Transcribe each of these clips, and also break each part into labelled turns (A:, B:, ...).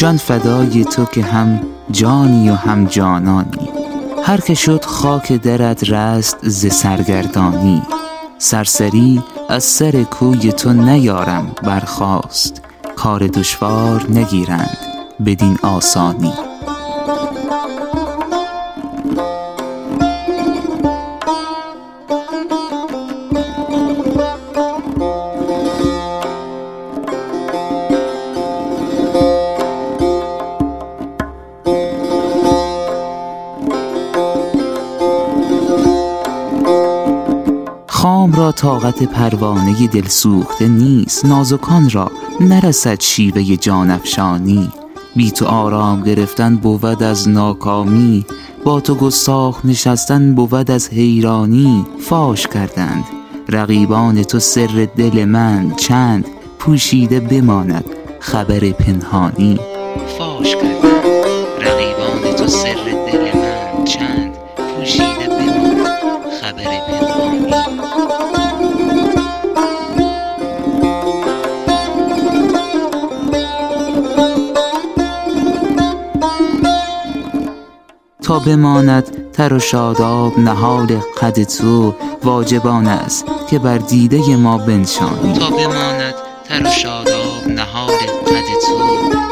A: جان فدای تو که هم جانی و هم جانانی. هر که شد خاک درد رست ز سرگردانی. سرسری از سر کوی تو نیارم برخاست. کار دشوار نگیرند بدین آسانی. خام را طاقت پروانه دل سوخته نیست. نازکان را نرسد شیوه جان افشانی بی تو آرام گرفتن بود از ناکامی. با تو گستاخ نشستن بود از حیرانی. فاش کردند رقیبان تو سر دل من. چند پوشیده بماند خبر پنهانی. فاش کردند. تا بماند تر و شاداب نهال قد تو واجب است که بر دیده ما بنشانی تا بماند تر و شاداب نهال قد تو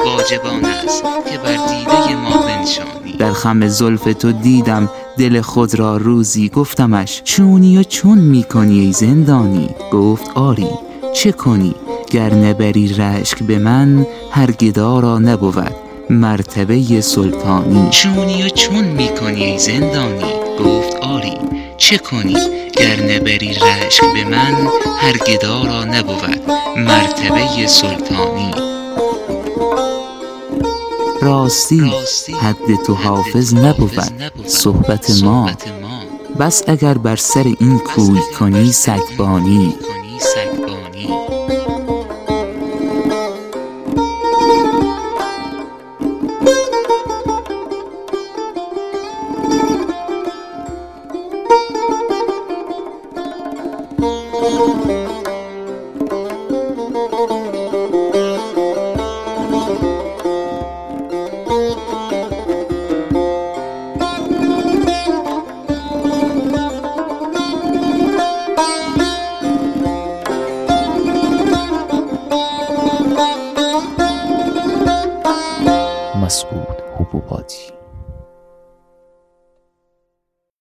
A: واجب است که بر دیده ما بنشانی در خم زلف تو دیدم دل خود را روزی گفتمش چونی و چون می کنی ای زندانی؟ گفت آری چه کنی؟ گر نبری رشک به من هر گدا را نبود. مرتبه سلطانی چونی و چون می کنی ای زندانی؟ گفت آری. چه کنی؟ گر نبری رشک به من هر گدا را نبود. مرتبه سلطانی. راستی حد تو حافظ نبود. صحبت ما. بس اگر بر سر این کوی کنی سگبانی
B: مسعود حبوباتی